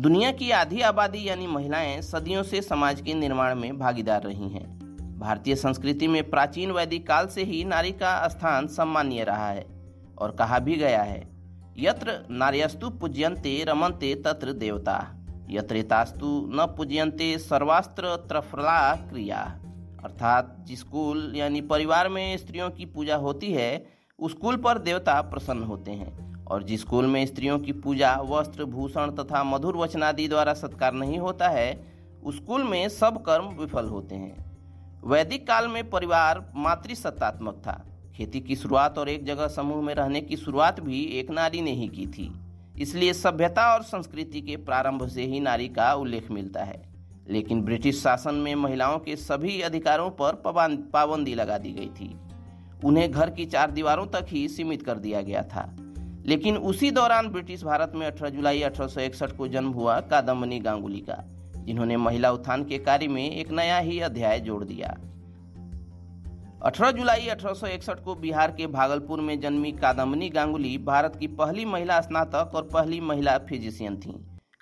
दुनिया की आधी आबादी यानी महिलाएँ सदियों से समाज के निर्माण में भागीदार रही हैं। भारतीय संस्कृति में प्राचीन वैदिक काल से ही नारी का स्थान सम्मानीय रहा है और कहा भी गया है, यत्र नार्यस्तु पूज्यंते रमनते तत्र देवता यत्रेतास्तु न पूज्यंते सर्वास्त्र त्रफला क्रिया। अर्थात जिस कुल यानी परिवार में स्त्रियों की पूजा होती है, उस कुल पर देवता प्रसन्न होते हैं और जिस कुल में स्त्रियों की पूजा, वस्त्र, भूषण तथा मधुर वचनादि द्वारा सत्कार नहीं होता है, उस कुल में सब कर्म विफल होते हैं। वैदिक काल में परिवार मातृसत्तात्मक था। खेती की शुरुआत और एक जगह समूह में रहने की शुरुआत भी एक नारी ने ही की थी। इसलिए सभ्यता और संस्कृति के प्रारंभ से ही नारी का उल्लेख मिलता है। लेकिन ब्रिटिश शासन में महिलाओं के सभी अधिकारों पर पाबंदी लगा दी गई थी। उन्हें घर की चार दीवारों तक ही सीमित कर दिया गया था। लेकिन उसी दौरान ब्रिटिश भारत में 18 जुलाई अठारह सौ इकसठ को जन्म हुआ कादम्बनी गांगुली का जिन्होंने महिला उत्थान के कार्य में एक नया ही अध्याय जोड़ दिया। 18 जुलाई अठारह सौ इकसठ को बिहार के भागलपुर में जन्मी कादम्बनी गांगुली भारत की पहली महिला स्नातक और पहली महिला फिजिशियन थीं।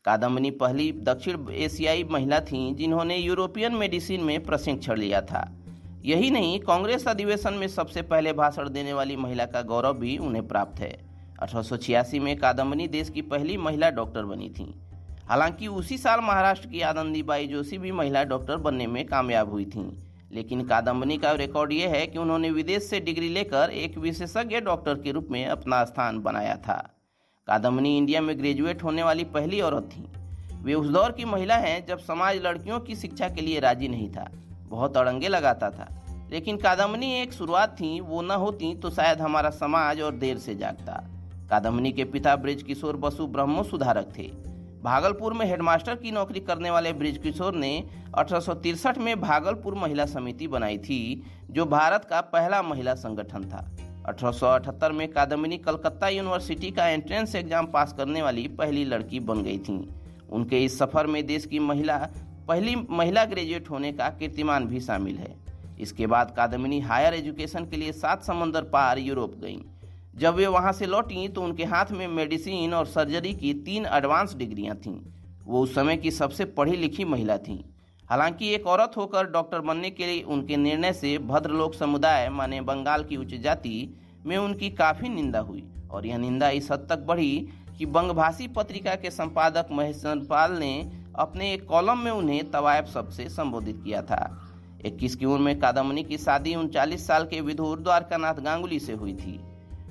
कादम्बनी पहली दक्षिण एशियाई महिला थीं, जिन्होंने यूरोपियन मेडिसिन में प्रशिक्षण लिया था। यही नहीं, कांग्रेस अधिवेशन में सबसे पहले भाषण देने वाली महिला का गौरव भी उन्हें प्राप्त है। अठारह सौ छियासी में कादम्बनी देश की पहली महिला डॉक्टर बनी थी। हालाँकि उसी साल महाराष्ट्र की आनंदीबाई जोशी भी महिला डॉक्टर बनने में कामयाब हुई थीं। लेकिन कादम्बनी का रिकॉर्ड ये है कि उन्होंने विदेश से डिग्री लेकर एक विशेषज्ञ डॉक्टर के रूप में अपना स्थान बनाया था। कादम्बनी इंडिया में ग्रेजुएट होने वाली पहली औरत थी। वे उस दौर की महिला हैं जब समाज लड़कियों की शिक्षा के लिए राज़ी नहीं था। बहुत अड़ंगे लगाता था। लेकिन कादम्बनी एक शुरुआत थी, वो न होती तो शायद हमारा समाज और देर से जागता। कादम्बनी के पिता ब्रिज किशोर बसु ब्रह्मो सुधारक थे। भागलपुर में हेडमास्टर की नौकरी करने वाले ब्रिज किशोर ने अठारह में भागलपुर महिला समिति बनाई थी, जो भारत का पहला महिला संगठन था। अठारह सौ अठहत्तर में कादम्बिनी कलकत्ता यूनिवर्सिटी का एंट्रेंस एग्ज़ाम पास करने वाली पहली लड़की बन गई थी। उनके इस सफ़र में देश की महिला, पहली महिला ग्रेजुएट होने का कीर्तिमान भी शामिल है। इसके बाद कादम्बिनी हायर एजुकेशन के लिए सात समंदर पार यूरोप गईं। जब वे वहाँ से लौटी तो उनके हाथ में मेडिसिन और सर्जरी की तीन एडवांस डिग्रियाँ थीं। वो उस समय की सबसे पढ़ी लिखी महिला थीं। हालाँकि एक औरत होकर डॉक्टर बनने के लिए उनके निर्णय से भद्रलोक समुदाय, माने बंगाल की उच्च जाति, में उनकी काफ़ी निंदा हुई। और यह निंदा इस हद तक बढ़ी कि बंगभाषी पत्रिका के संपादक महेश पाल ने अपने एक कॉलम में उन्हें तवायब शब्द से संबोधित किया था। इक्कीस की उम्र में कादम्बनी की शादी उनचालीस साल के विधुर द्वारकानाथ गांगुली से हुई थी।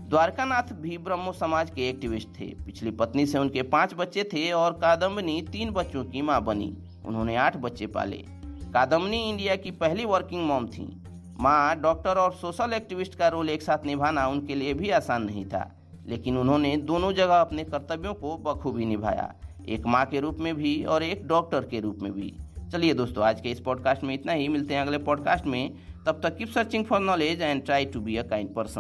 द्वारकानाथ भी ब्रह्मो समाज के एक्टिविस्ट थे। पिछली पत्नी से उनके पाँच बच्चे थे और कादम्बनी तीन बच्चों की माँ बनी। उन्होंने आठ बच्चे पाले। कादम्बनी इंडिया की पहली वर्किंग मॉम थी। माँ डॉक्टर और सोशल एक्टिविस्ट का रोल एक साथ निभाना उनके लिए भी आसान नहीं था। लेकिन उन्होंने दोनों जगह अपने कर्तव्यों को बखूबी निभाया। एक माँ के रूप में भी और एक डॉक्टर के रूप में भी। चलिए दोस्तों, आज के इस पॉडकास्ट में इतना ही। मिलते हैं अगले पॉडकास्ट में। तब तक keep searching for knowledge and try to be a kind person